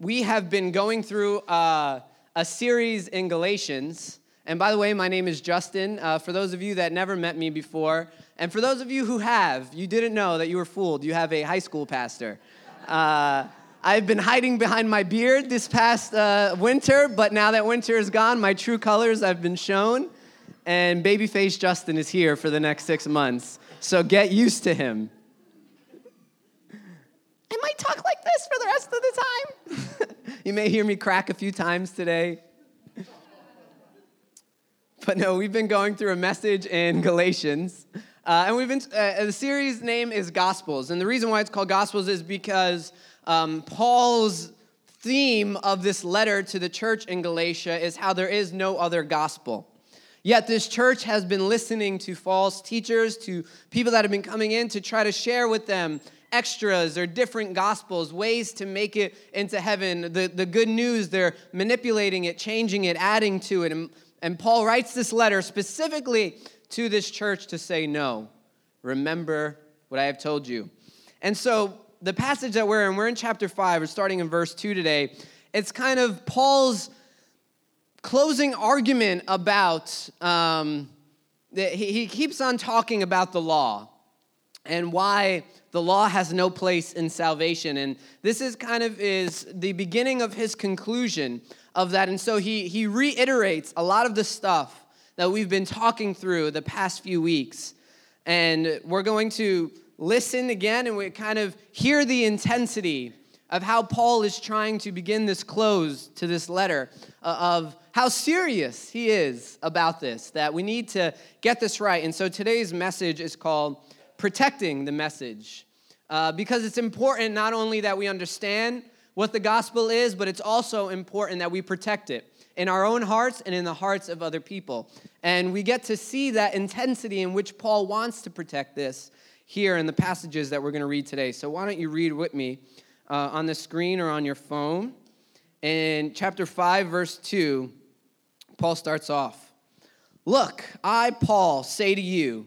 we have been going through uh, a series in Galatians. And by the way, my name is Justin. Uh, for those of you that never met me before, and for those of you who have, you didn't know that you were fooled. You have a high school pastor. Uh, I've been hiding behind my beard this past uh, winter, but now that winter is gone, my true colors have been shown. And babyface Justin is here for the next six months. So get used to him. I might talk like this for the rest of the time. you may hear me crack a few times today. But no, we've been going through a message in Galatians. Uh, and we've been, uh, the series name is Gospels. And the reason why it's called Gospels is because um, Paul's theme of this letter to the church in Galatia is how there is no other gospel. Yet this church has been listening to false teachers, to people that have been coming in to try to share with them extras or different gospels, ways to make it into heaven. The, the good news, they're manipulating it, changing it, adding to it. And, and Paul writes this letter specifically to this church to say, No, remember what I have told you. And so the passage that we're in, we're in chapter 5, we're starting in verse 2 today. It's kind of Paul's closing argument about, um, he, he keeps on talking about the law and why the law has no place in salvation. And this is kind of is the beginning of his conclusion of that. And so he he reiterates a lot of the stuff that we've been talking through the past few weeks. And we're going to listen again and we kind of hear the intensity of how paul is trying to begin this close to this letter uh, of how serious he is about this that we need to get this right. And so today's message is called protecting the message. Uh, because it's important not only that we understand what the gospel is, but it's also important that we protect it in our own hearts and in the hearts of other people. And we get to see that intensity in which Paul wants to protect this here in the passages that we're going to read today. So why don't you read with me uh, on the screen or on your phone? In chapter 5, verse 2, Paul starts off Look, I, Paul, say to you,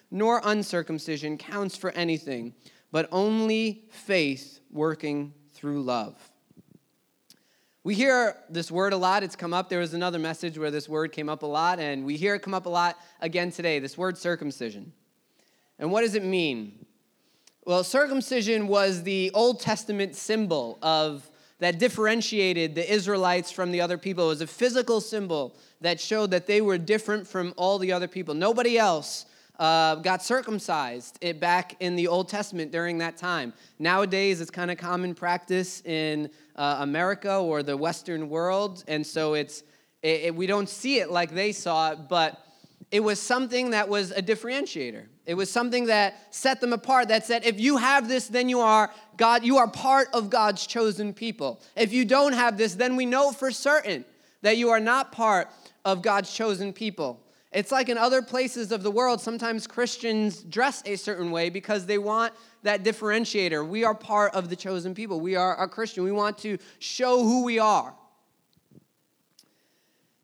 nor uncircumcision counts for anything, but only faith working through love. We hear this word a lot. It's come up. There was another message where this word came up a lot, and we hear it come up a lot again today this word circumcision. And what does it mean? Well, circumcision was the Old Testament symbol of that differentiated the Israelites from the other people. It was a physical symbol that showed that they were different from all the other people. Nobody else uh, got circumcised it back in the Old Testament during that time. Nowadays, it's kind of common practice in uh, America or the Western world, and so it's it, it, we don't see it like they saw it, but it was something that was a differentiator. It was something that set them apart. That said, if you have this, then you are God. You are part of God's chosen people. If you don't have this, then we know for certain that you are not part of God's chosen people. It's like in other places of the world, sometimes Christians dress a certain way because they want that differentiator. We are part of the chosen people. We are a Christian. We want to show who we are.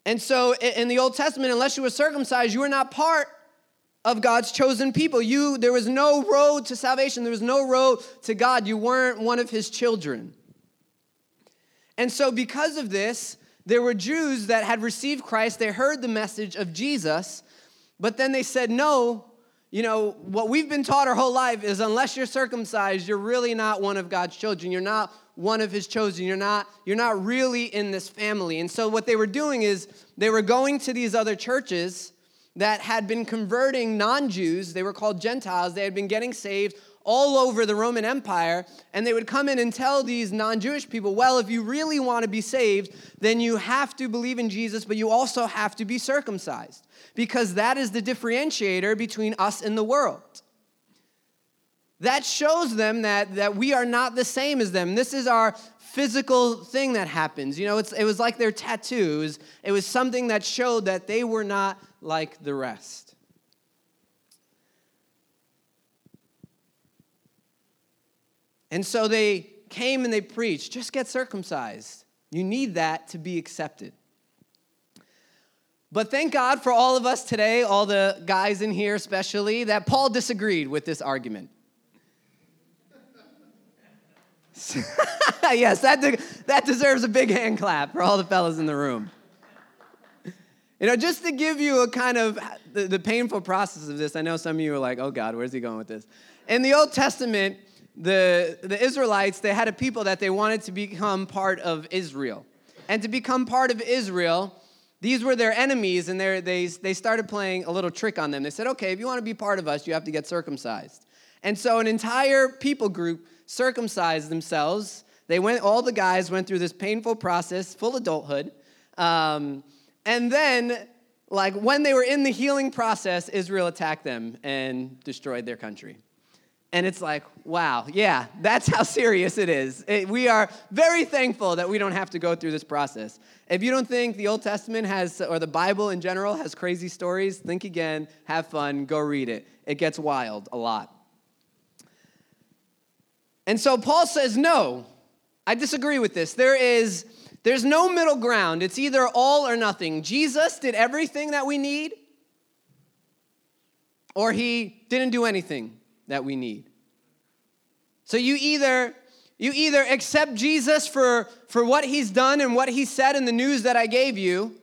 And so in the Old Testament, unless you were circumcised, you were not part of God's chosen people. You there was no road to salvation. There was no road to God. You weren't one of his children. And so because of this, there were Jews that had received Christ, they heard the message of Jesus, but then they said, No, you know, what we've been taught our whole life is unless you're circumcised, you're really not one of God's children. You're not one of his chosen. You're not, you're not really in this family. And so what they were doing is they were going to these other churches that had been converting non Jews. They were called Gentiles. They had been getting saved all over the Roman Empire, and they would come in and tell these non Jewish people, well, if you really want to be saved, then you have to believe in Jesus, but you also have to be circumcised, because that is the differentiator between us and the world. that shows them that, that we are not the same as them. This is our physical thing that happens. You know, it was like their tattoos, it was something that showed that they were not like the rest. And so they came and they preached just get circumcised. You need that to be accepted. But thank God for all of us today, all the guys in here especially, that Paul disagreed with this argument. yes, that, de- that deserves a big hand clap for all the fellas in the room. You know, just to give you a kind of the, the painful process of this, I know some of you are like, oh God, where's he going with this? In the Old Testament, the, the Israelites, they had a people that they wanted to become part of Israel. And to become part of Israel, these were their enemies, and they, they started playing a little trick on them. They said, okay, if you want to be part of us, you have to get circumcised. And so an entire people group circumcised themselves. They went, all the guys went through this painful process, full adulthood. Um, and then, like, when they were in the healing process, Israel attacked them and destroyed their country. And it's like, wow, yeah, that's how serious it is. It, we are very thankful that we don't have to go through this process. If you don't think the Old Testament has, or the Bible in general has crazy stories, think again, have fun, go read it. It gets wild a lot. And so Paul says, no, I disagree with this. There is, there's no middle ground. It's either all or nothing. Jesus did everything that we need, or he didn't do anything that we need. So you either you either accept Jesus for, for what he's done and what he said in the news that I gave you,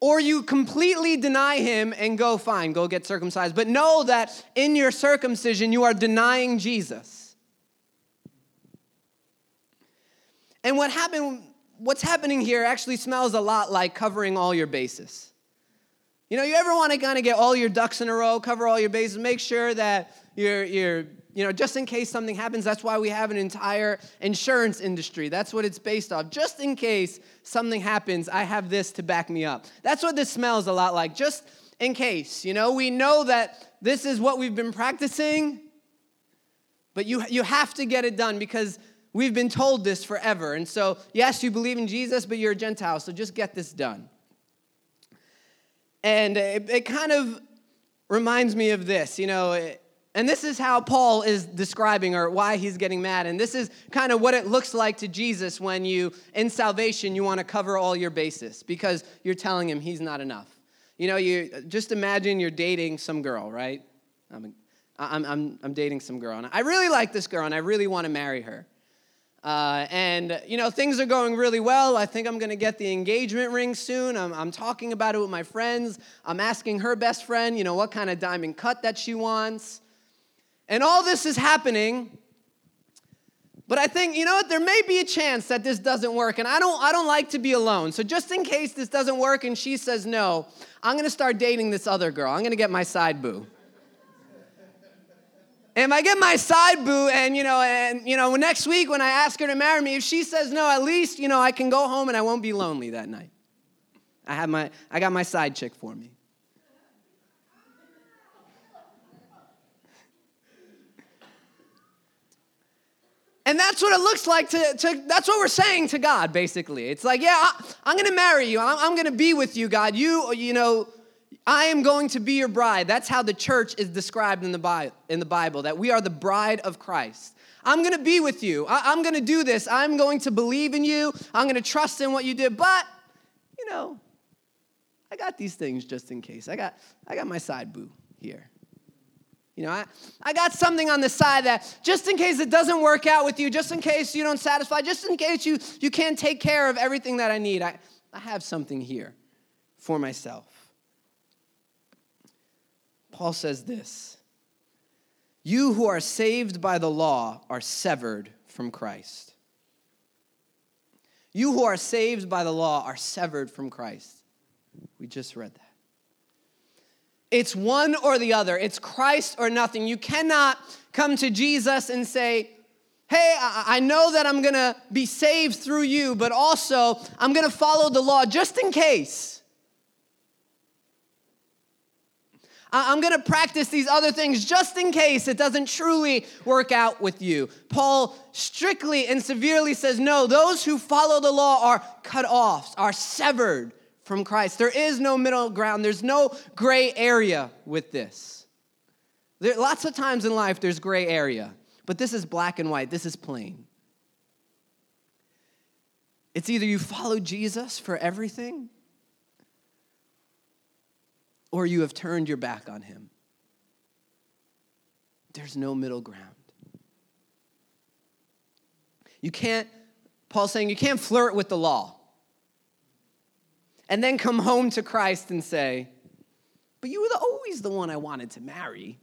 or you completely deny him and go, fine, go get circumcised. But know that in your circumcision, you are denying Jesus. And what happened, what's happening here actually smells a lot like covering all your bases. You know, you ever want to kind of get all your ducks in a row, cover all your bases, make sure that you're, you're, you know, just in case something happens, that's why we have an entire insurance industry. That's what it's based off. Just in case something happens, I have this to back me up. That's what this smells a lot like. Just in case, you know, we know that this is what we've been practicing, but you, you have to get it done because we've been told this forever. And so, yes, you believe in Jesus, but you're a Gentile, so just get this done. And it, it kind of reminds me of this, you know. It, and this is how Paul is describing or why he's getting mad. And this is kind of what it looks like to Jesus when you, in salvation, you want to cover all your bases because you're telling him he's not enough. You know, you just imagine you're dating some girl, right? I'm, I'm, I'm, I'm dating some girl, and I really like this girl, and I really want to marry her. Uh, and, you know, things are going really well. I think I'm going to get the engagement ring soon. I'm, I'm talking about it with my friends. I'm asking her best friend, you know, what kind of diamond cut that she wants. And all this is happening. But I think, you know what, there may be a chance that this doesn't work. And I don't, I don't like to be alone. So just in case this doesn't work and she says no, I'm gonna start dating this other girl. I'm gonna get my side boo. And I get my side boo, and you know, and you know, next week when I ask her to marry me, if she says no, at least you know I can go home and I won't be lonely that night. I have my, I got my side chick for me. And that's what it looks like to, to, that's what we're saying to God, basically. It's like, yeah, I, am to marry you. I'm, I'm to be with you, God. You, you know, I am going to be your bride. That's how the church is described in the, Bible, in the Bible, that we are the bride of Christ. I'm going to be with you. I, I'm going to do this. I'm going to believe in you. I'm going to trust in what you did. But, you know, I got these things just in case. I got, I got my side boo here. You know, I, I got something on the side that just in case it doesn't work out with you, just in case you don't satisfy, just in case you, you can't take care of everything that I need, I, I have something here for myself. Paul says this You who are saved by the law are severed from Christ. You who are saved by the law are severed from Christ. We just read that. It's one or the other. It's Christ or nothing. You cannot come to Jesus and say, Hey, I know that I'm gonna be saved through you, but also I'm gonna follow the law just in case. I'm going to practice these other things just in case it doesn't truly work out with you. Paul strictly and severely says, no, those who follow the law are cut off, are severed from Christ. There is no middle ground, there's no gray area with this. There, lots of times in life, there's gray area, but this is black and white, this is plain. It's either you follow Jesus for everything or you have turned your back on him. There's no middle ground. You can't, Paul's saying, you can't flirt with the law and then come home to Christ and say, But you were the, always the one I wanted to marry.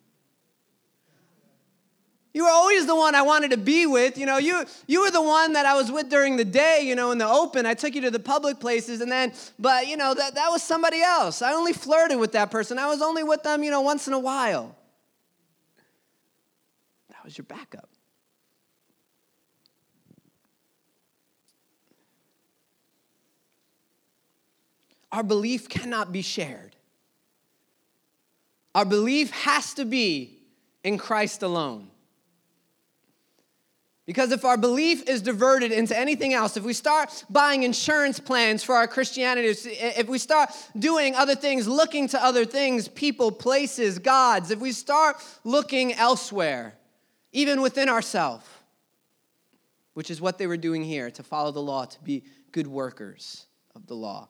You were always the one I wanted to be with. You know, you, you were the one that I was with during the day, you know, in the open. I took you to the public places, and then, but, you know, that, that was somebody else. I only flirted with that person. I was only with them, you know, once in a while. That was your backup. Our belief cannot be shared. Our belief has to be in Christ alone. Because if our belief is diverted into anything else, if we start buying insurance plans for our Christianity, if we start doing other things, looking to other things, people, places, gods, if we start looking elsewhere, even within ourselves, which is what they were doing here to follow the law, to be good workers of the law,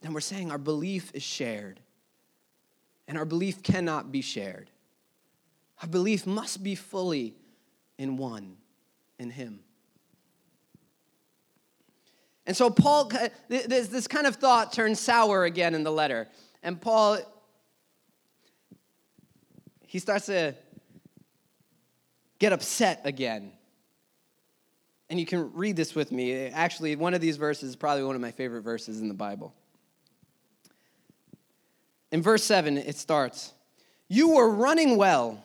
then we're saying our belief is shared. And our belief cannot be shared. Our belief must be fully in one, in Him. And so Paul, this, this kind of thought turns sour again in the letter. And Paul, he starts to get upset again. And you can read this with me. Actually, one of these verses is probably one of my favorite verses in the Bible. In verse 7, it starts You were running well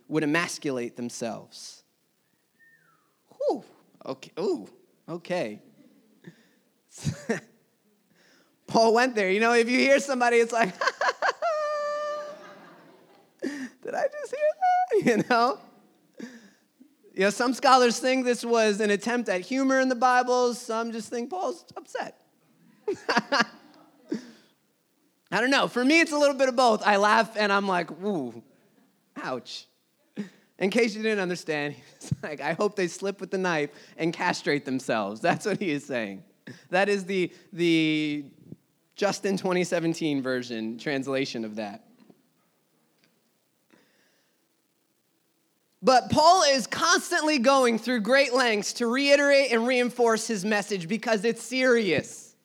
would emasculate themselves. Whew. Okay. Ooh. Okay. Paul went there. You know, if you hear somebody, it's like, did I just hear that? You know? You know, some scholars think this was an attempt at humor in the Bible. Some just think Paul's upset. I don't know. For me, it's a little bit of both. I laugh and I'm like, ooh, ouch. In case you didn't understand, he's like, I hope they slip with the knife and castrate themselves. That's what he is saying. That is the, the Justin 2017 version, translation of that. But Paul is constantly going through great lengths to reiterate and reinforce his message because it's serious.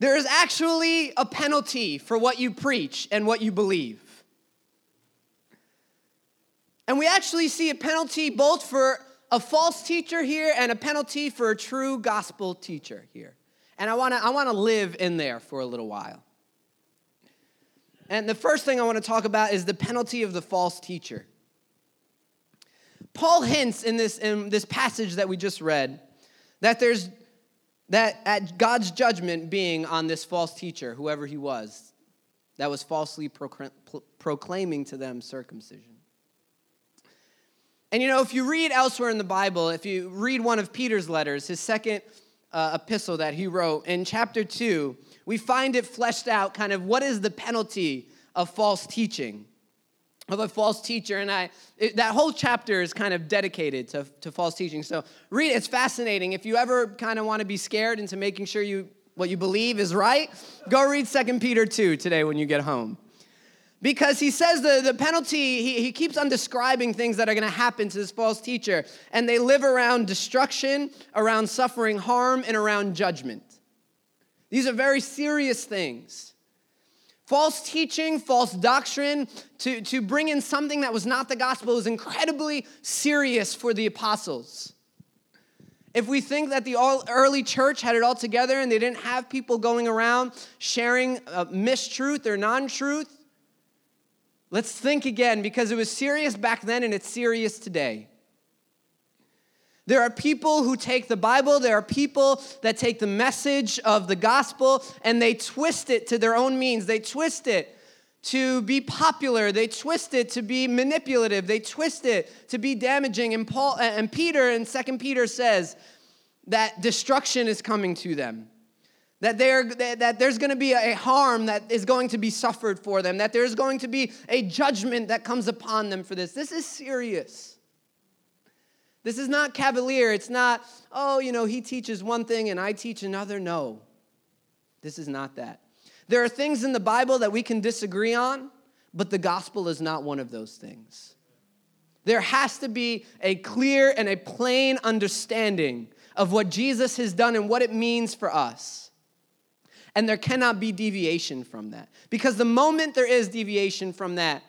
There is actually a penalty for what you preach and what you believe. And we actually see a penalty both for a false teacher here and a penalty for a true gospel teacher here. And I wanna, I wanna live in there for a little while. And the first thing I wanna talk about is the penalty of the false teacher. Paul hints in this, in this passage that we just read that there's that at God's judgment being on this false teacher, whoever he was, that was falsely proclaiming to them circumcision. And you know, if you read elsewhere in the Bible, if you read one of Peter's letters, his second uh, epistle that he wrote, in chapter 2, we find it fleshed out kind of what is the penalty of false teaching, of a false teacher. And I, it, that whole chapter is kind of dedicated to, to false teaching. So read it, it's fascinating. If you ever kind of want to be scared into making sure you what you believe is right, go read 2 Peter 2 today when you get home. Because he says the, the penalty, he, he keeps on describing things that are going to happen to this false teacher. And they live around destruction, around suffering harm, and around judgment. These are very serious things. False teaching, false doctrine, to, to bring in something that was not the gospel was incredibly serious for the apostles. If we think that the early church had it all together and they didn't have people going around sharing uh, mistruth or non truth, let's think again because it was serious back then and it's serious today. There are people who take the Bible, there are people that take the message of the gospel and they twist it to their own means. They twist it to be popular, they twist it to be manipulative, they twist it to be damaging. And Paul and Peter in Second Peter says that destruction is coming to them. That, they're, that there's going to be a harm that is going to be suffered for them, that there's going to be a judgment that comes upon them for this. This is serious. This is not cavalier. It's not, oh, you know, he teaches one thing and I teach another. No, this is not that. There are things in the Bible that we can disagree on, but the gospel is not one of those things. There has to be a clear and a plain understanding of what Jesus has done and what it means for us. And there cannot be deviation from that. Because the moment there is deviation from that,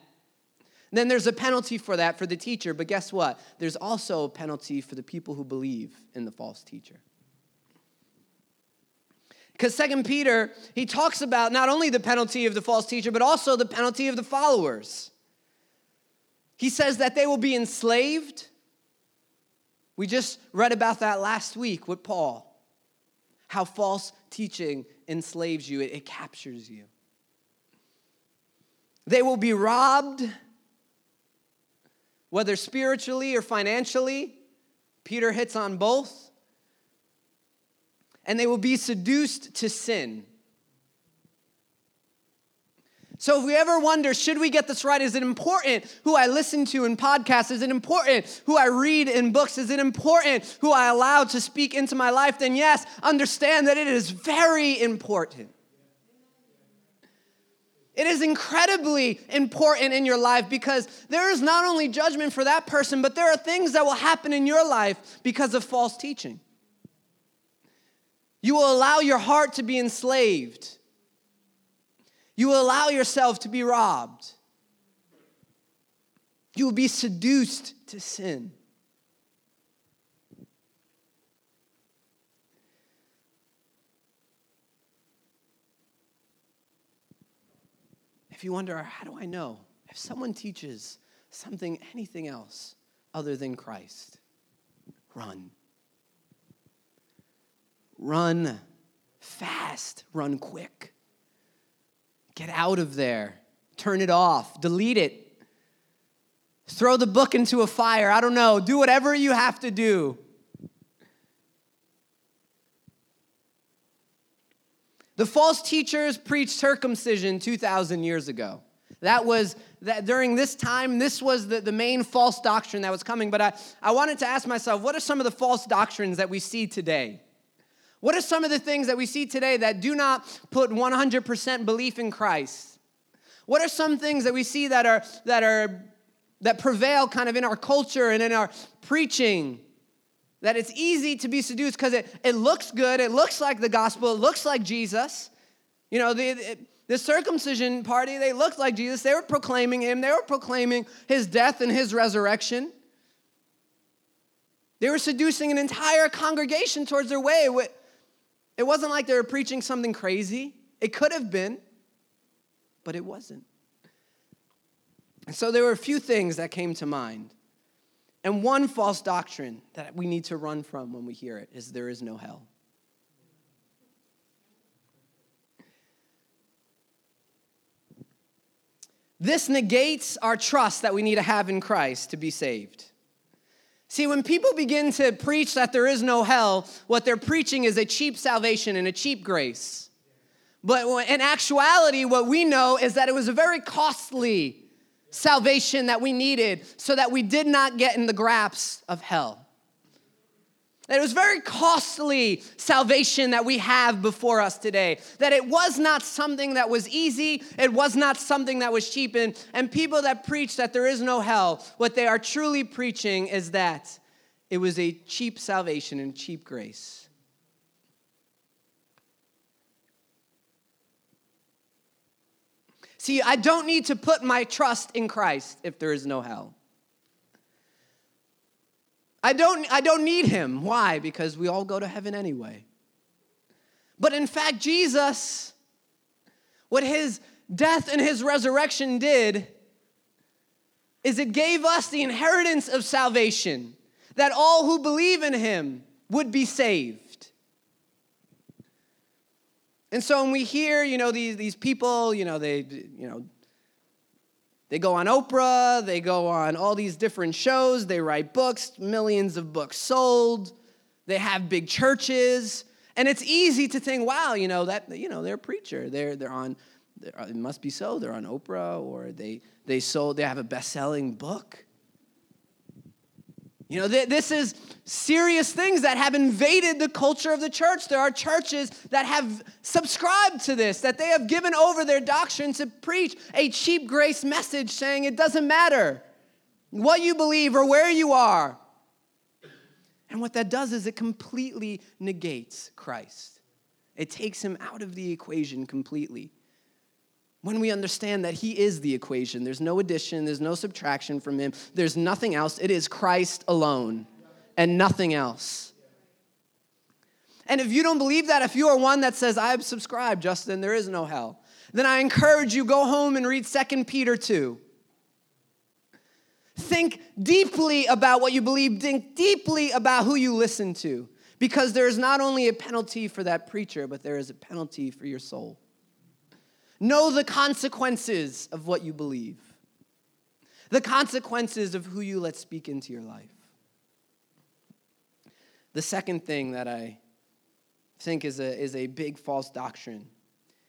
then there's a penalty for that for the teacher, but guess what? There's also a penalty for the people who believe in the false teacher. Because Second Peter, he talks about not only the penalty of the false teacher, but also the penalty of the followers. He says that they will be enslaved. We just read about that last week with Paul. How false teaching enslaves you, it, it captures you. They will be robbed whether spiritually or financially. Peter hits on both. And they will be seduced to sin. So, if we ever wonder, should we get this right? Is it important who I listen to in podcasts? Is it important who I read in books? Is it important who I allow to speak into my life? Then, yes, understand that it is very important. It is incredibly important in your life because there is not only judgment for that person, but there are things that will happen in your life because of false teaching. You will allow your heart to be enslaved. You will allow yourself to be robbed. You will be seduced to sin. If you wonder, how do I know? If someone teaches something, anything else other than Christ, run. Run fast, run quick. Get out of there. Turn it off, delete it. Throw the book into a fire. I don't know. Do whatever you have to do. The false teachers preached circumcision 2,000 years ago. That was that during this time, this was the, the main false doctrine that was coming. But I, I wanted to ask myself, what are some of the false doctrines that we see today? What are some of the things that we see today that do not put 100% belief in Christ? What are some things that we see that are that are that prevail kind of in our culture and in our preaching that it's easy to be seduced because it, it looks good, it looks like the gospel, it looks like Jesus. You know, the, the circumcision party, they looked like Jesus. They were proclaiming him, they were proclaiming his death and his resurrection. They were seducing an entire congregation towards their way. It wasn't like they were preaching something crazy. It could have been, but it wasn't. And so there were a few things that came to mind. And one false doctrine that we need to run from when we hear it is there is no hell. This negates our trust that we need to have in Christ to be saved. See, when people begin to preach that there is no hell, what they're preaching is a cheap salvation and a cheap grace. But in actuality, what we know is that it was a very costly salvation that we needed so that we did not get in the grasp of hell. That it was very costly salvation that we have before us today. That it was not something that was easy, it was not something that was cheap. And, and people that preach that there is no hell, what they are truly preaching is that it was a cheap salvation and cheap grace. See, I don't need to put my trust in Christ if there is no hell. I don't, I don't need him. Why? Because we all go to heaven anyway. But in fact, Jesus, what his death and his resurrection did is it gave us the inheritance of salvation, that all who believe in him would be saved. And so when we hear, you know, these, these people, you know, they, you know, they go on Oprah, they go on all these different shows, they write books, millions of books sold, they have big churches, and it's easy to think, wow, you know, that, you know, they're a preacher. They're, they're on, it must be so. They're on Oprah or they, they sold, they have a best-selling book. You know, this is serious things that have invaded the culture of the church. There are churches that have subscribed to this, that they have given over their doctrine to preach a cheap grace message saying it doesn't matter what you believe or where you are. And what that does is it completely negates Christ. It takes him out of the equation completely. When we understand that he is the equation, there's no addition, there's no subtraction from him, there's nothing else. It is Christ alone and nothing else. And if you don't believe that, if you are one that says, I have subscribed, Justin, there is no hell, then I encourage you go home and read 2 Peter 2. Think deeply about what you believe, think deeply about who you listen to, because there is not only a penalty for that preacher, but there is a penalty for your soul. Know the consequences of what you believe, the consequences of who you let speak into your life. The second thing that I think is a, is a big false doctrine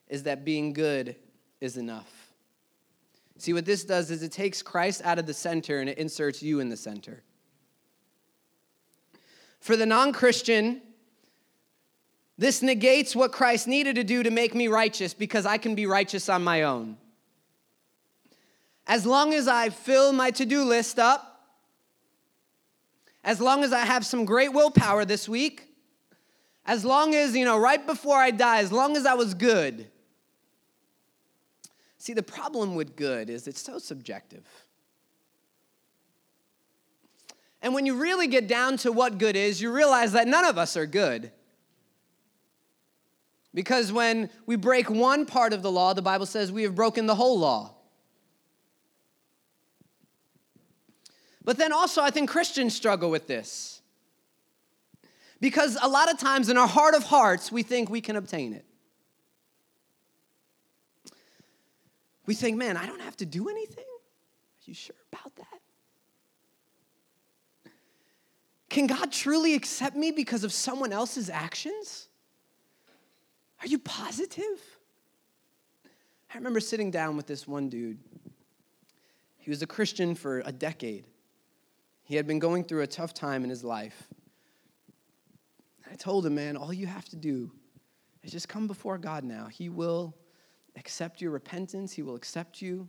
is that being good is enough. See, what this does is it takes Christ out of the center and it inserts you in the center. For the non Christian, this negates what Christ needed to do to make me righteous because I can be righteous on my own. As long as I fill my to do list up, as long as I have some great willpower this week, as long as, you know, right before I die, as long as I was good, See, the problem with good is it's so subjective. And when you really get down to what good is, you realize that none of us are good. Because when we break one part of the law, the Bible says we have broken the whole law. But then also, I think Christians struggle with this. Because a lot of times in our heart of hearts, we think we can obtain it. We think, man, I don't have to do anything. Are you sure about that? Can God truly accept me because of someone else's actions? Are you positive? I remember sitting down with this one dude. He was a Christian for a decade. He had been going through a tough time in his life. I told him, man, all you have to do is just come before God now. He will accept your repentance, He will accept you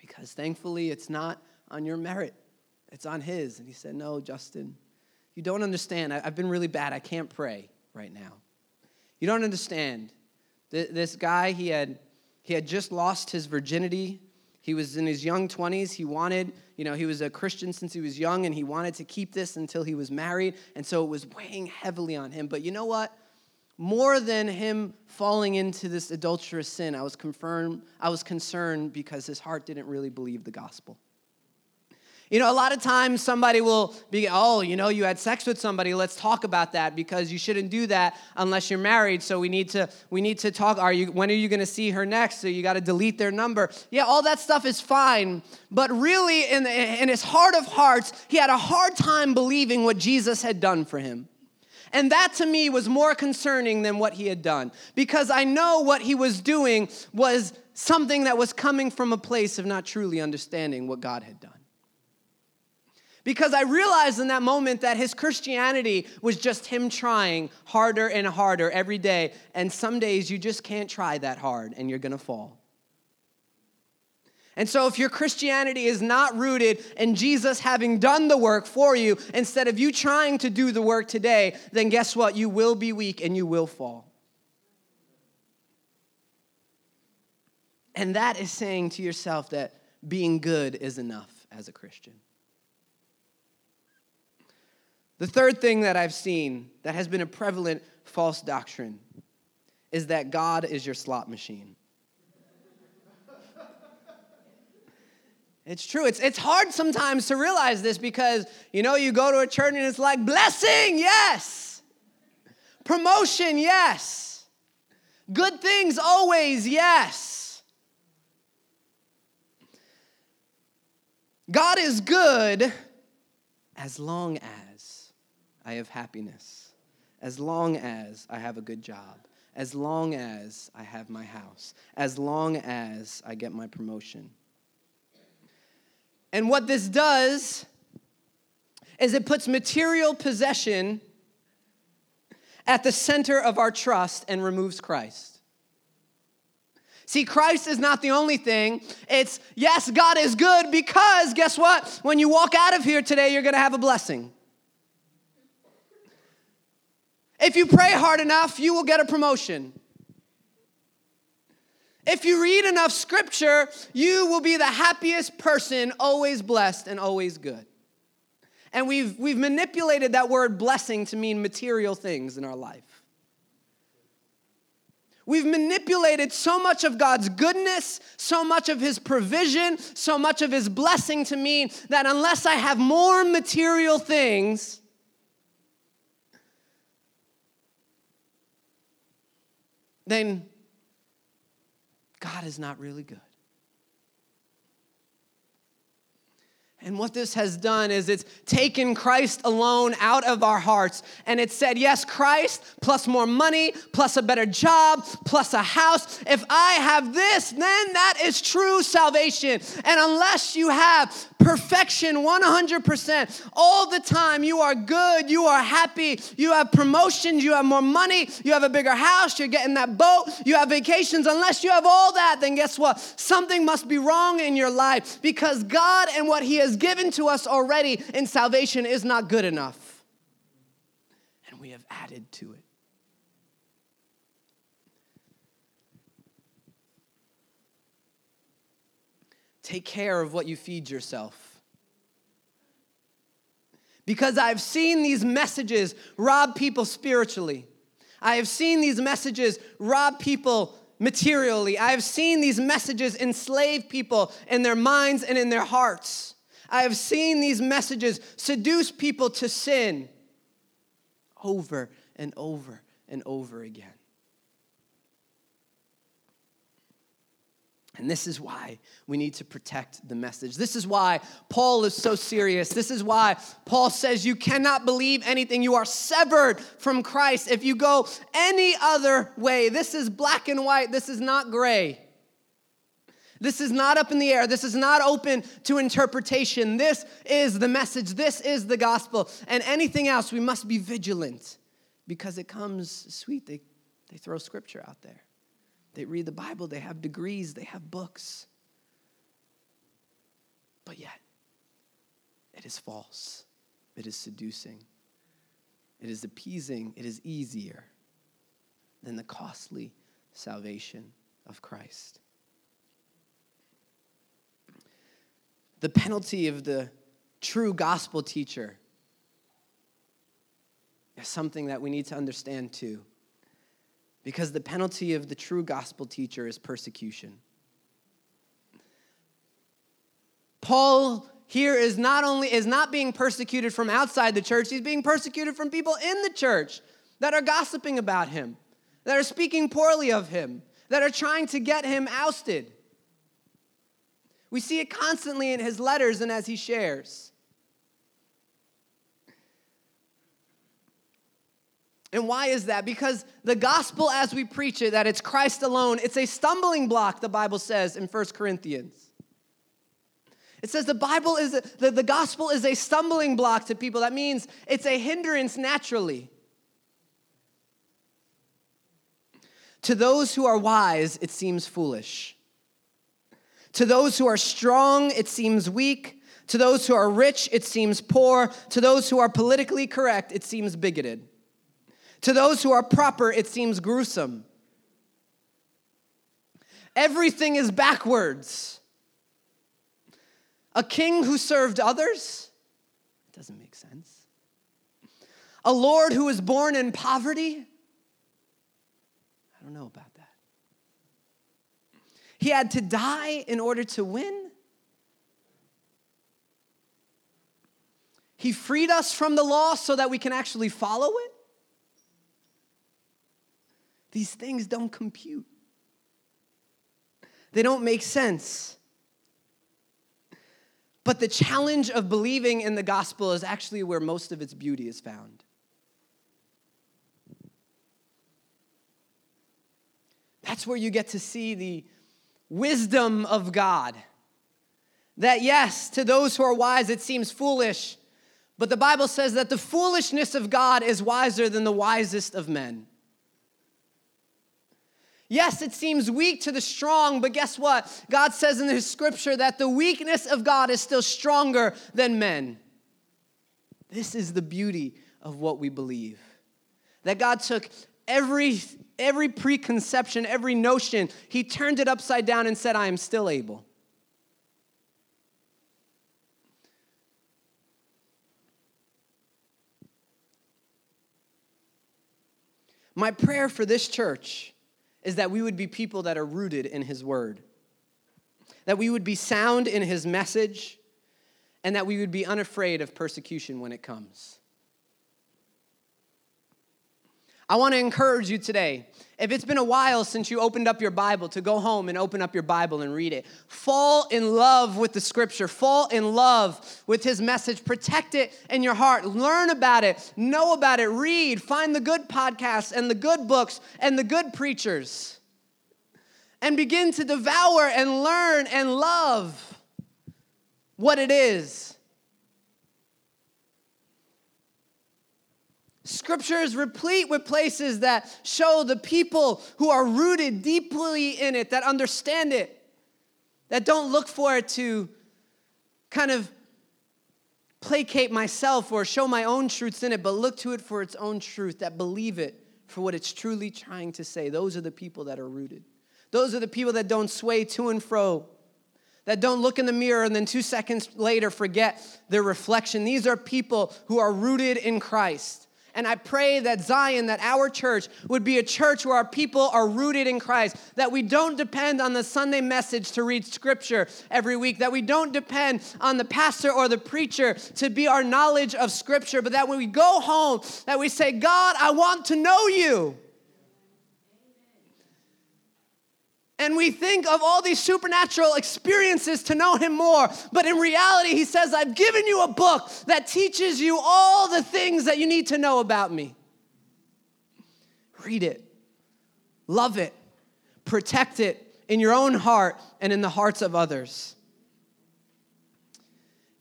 because thankfully it's not on your merit, it's on His. And he said, No, Justin, you don't understand. I've been really bad. I can't pray right now. You don't understand. This guy, he had, he had just lost his virginity. He was in his young 20s. He wanted, you know, he was a Christian since he was young and he wanted to keep this until he was married. And so it was weighing heavily on him. But you know what? more than him falling into this adulterous sin, I was, confirmed, I was concerned because his heart didn't really believe the gospel. You know, a lot of times somebody will be, oh, you know, you had sex with somebody. Let's talk about that because you shouldn't do that unless you're married. So we need to we need to talk. Are you when are you going to see her next? So you got to delete their number. Yeah, all that stuff is fine, but really, in in his heart of hearts, he had a hard time believing what Jesus had done for him. And that to me was more concerning than what he had done because I know what he was doing was something that was coming from a place of not truly understanding what God had done. Because I realized in that moment that his Christianity was just him trying harder and harder every day. And some days you just can't try that hard and you're gonna fall. And so, if your Christianity is not rooted in Jesus having done the work for you, instead of you trying to do the work today, then guess what? You will be weak and you will fall. And that is saying to yourself that being good is enough as a Christian. The third thing that I've seen that has been a prevalent false doctrine is that God is your slot machine. It's true. It's, it's hard sometimes to realize this because, you know, you go to a church and it's like, blessing, yes. Promotion, yes. Good things always, yes. God is good as long as I have happiness, as long as I have a good job, as long as I have my house, as long as I get my promotion. And what this does is it puts material possession at the center of our trust and removes Christ. See, Christ is not the only thing. It's, yes, God is good because guess what? When you walk out of here today, you're gonna have a blessing. If you pray hard enough, you will get a promotion. If you read enough scripture, you will be the happiest person, always blessed and always good. And we've, we've manipulated that word blessing to mean material things in our life. We've manipulated so much of God's goodness, so much of His provision, so much of His blessing to mean that unless I have more material things, then God is not really good. And what this has done is it's taken Christ alone out of our hearts. And it said, yes, Christ plus more money, plus a better job, plus a house. If I have this, then that is true salvation. And unless you have perfection 100% all the time. You are good, you are happy, you have promotions, you have more money, you have a bigger house, you're getting that boat, you have vacations. Unless you have all that, then guess what? Something must be wrong in your life because God and what He has given to us already in salvation is not good enough. And we have added to it. Take care of what you feed yourself. Because I've seen these messages rob people spiritually. I have seen these messages rob people materially. I have seen these messages enslave people in their minds and in their hearts. I have seen these messages seduce people to sin over and over and over again. And this is why we need to protect the message. This is why Paul is so serious. This is why Paul says you cannot believe anything. You are severed from Christ if you go any other way. This is black and white, this is not gray. This is not up in the air. This is not open to interpretation. This is the message. This is the gospel. And anything else, we must be vigilant because it comes sweet. They, they throw scripture out there. They read the Bible, they have degrees, they have books. But yet, it is false, it is seducing, it is appeasing, it is easier than the costly salvation of Christ. The penalty of the true gospel teacher is something that we need to understand too because the penalty of the true gospel teacher is persecution. Paul here is not only is not being persecuted from outside the church, he's being persecuted from people in the church that are gossiping about him, that are speaking poorly of him, that are trying to get him ousted. We see it constantly in his letters and as he shares. And why is that? Because the gospel as we preach it, that it's Christ alone, it's a stumbling block, the Bible says in 1 Corinthians. It says the Bible is, the, the gospel is a stumbling block to people. That means it's a hindrance naturally. To those who are wise, it seems foolish. To those who are strong, it seems weak. To those who are rich, it seems poor. To those who are politically correct, it seems bigoted. To those who are proper, it seems gruesome. everything is backwards. A king who served others? It doesn't make sense. A Lord who was born in poverty? I don't know about that. He had to die in order to win? He freed us from the law so that we can actually follow it? These things don't compute. They don't make sense. But the challenge of believing in the gospel is actually where most of its beauty is found. That's where you get to see the wisdom of God. That, yes, to those who are wise, it seems foolish, but the Bible says that the foolishness of God is wiser than the wisest of men. Yes, it seems weak to the strong, but guess what? God says in His scripture that the weakness of God is still stronger than men. This is the beauty of what we believe. That God took every, every preconception, every notion, He turned it upside down and said, I am still able. My prayer for this church is that we would be people that are rooted in His Word, that we would be sound in His message, and that we would be unafraid of persecution when it comes. I want to encourage you today. If it's been a while since you opened up your Bible, to go home and open up your Bible and read it. Fall in love with the scripture. Fall in love with his message. Protect it in your heart. Learn about it. Know about it. Read. Find the good podcasts and the good books and the good preachers. And begin to devour and learn and love what it is Scripture is replete with places that show the people who are rooted deeply in it, that understand it, that don't look for it to kind of placate myself or show my own truths in it, but look to it for its own truth, that believe it for what it's truly trying to say. Those are the people that are rooted. Those are the people that don't sway to and fro, that don't look in the mirror and then two seconds later forget their reflection. These are people who are rooted in Christ. And I pray that Zion, that our church would be a church where our people are rooted in Christ, that we don't depend on the Sunday message to read scripture every week, that we don't depend on the pastor or the preacher to be our knowledge of scripture, but that when we go home, that we say, God, I want to know you. And we think of all these supernatural experiences to know him more. But in reality, he says, I've given you a book that teaches you all the things that you need to know about me. Read it, love it, protect it in your own heart and in the hearts of others.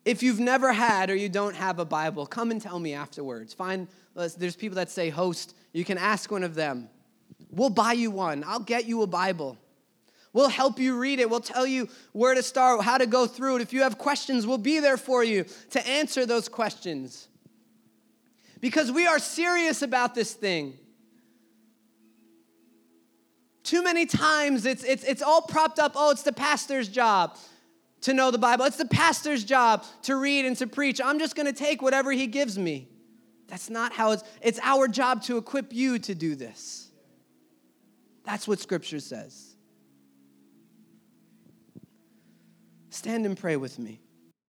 If you've never had or you don't have a Bible, come and tell me afterwards. Find, there's people that say host. You can ask one of them. We'll buy you one. I'll get you a Bible. We'll help you read it. We'll tell you where to start, how to go through it. If you have questions, we'll be there for you to answer those questions. Because we are serious about this thing. Too many times it's, it's, it's all propped up oh, it's the pastor's job to know the Bible, it's the pastor's job to read and to preach. I'm just going to take whatever he gives me. That's not how it's, it's our job to equip you to do this. That's what Scripture says. Stand and pray with me.